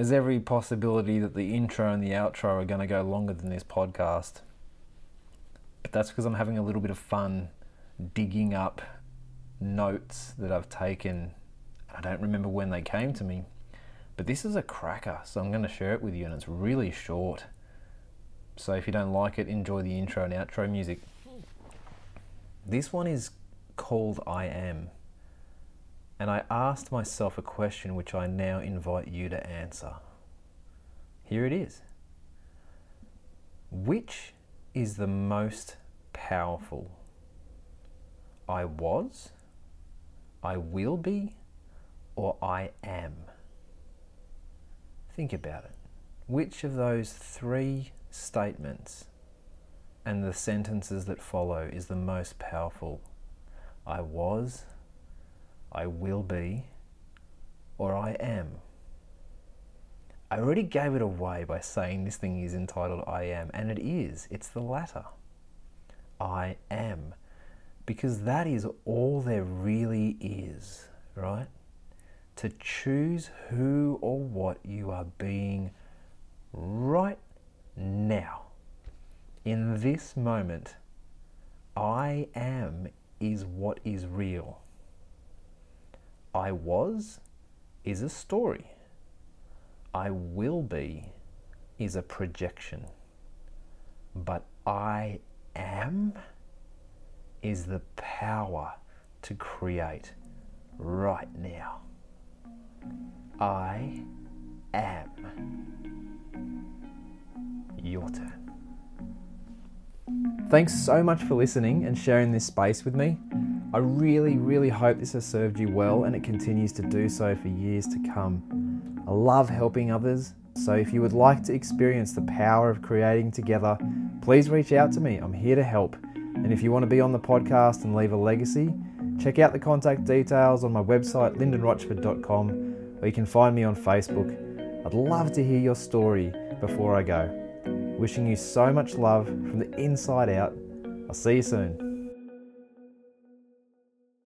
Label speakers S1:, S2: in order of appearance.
S1: there's every possibility that the intro and the outro are going to go longer than this podcast. But that's because I'm having a little bit of fun digging up notes that I've taken. I don't remember when they came to me. But this is a cracker, so I'm going to share it with you, and it's really short. So if you don't like it, enjoy the intro and outro music. This one is called I Am. And I asked myself a question which I now invite you to answer. Here it is Which is the most powerful? I was, I will be, or I am? Think about it. Which of those three statements and the sentences that follow is the most powerful? I was, I will be, or I am. I already gave it away by saying this thing is entitled I am, and it is. It's the latter. I am. Because that is all there really is, right? To choose who or what you are being right now. In this moment, I am is what is real. I was is a story. I will be is a projection. But I am is the power to create right now. I am. Your turn. Thanks so much for listening and sharing this space with me. I really, really hope this has served you well and it continues to do so for years to come. I love helping others, so if you would like to experience the power of creating together, please reach out to me. I'm here to help. And if you want to be on the podcast and leave a legacy, check out the contact details on my website, lyndenrochford.com, or you can find me on Facebook. I'd love to hear your story before I go. Wishing you so much love from the inside out. I'll see you soon.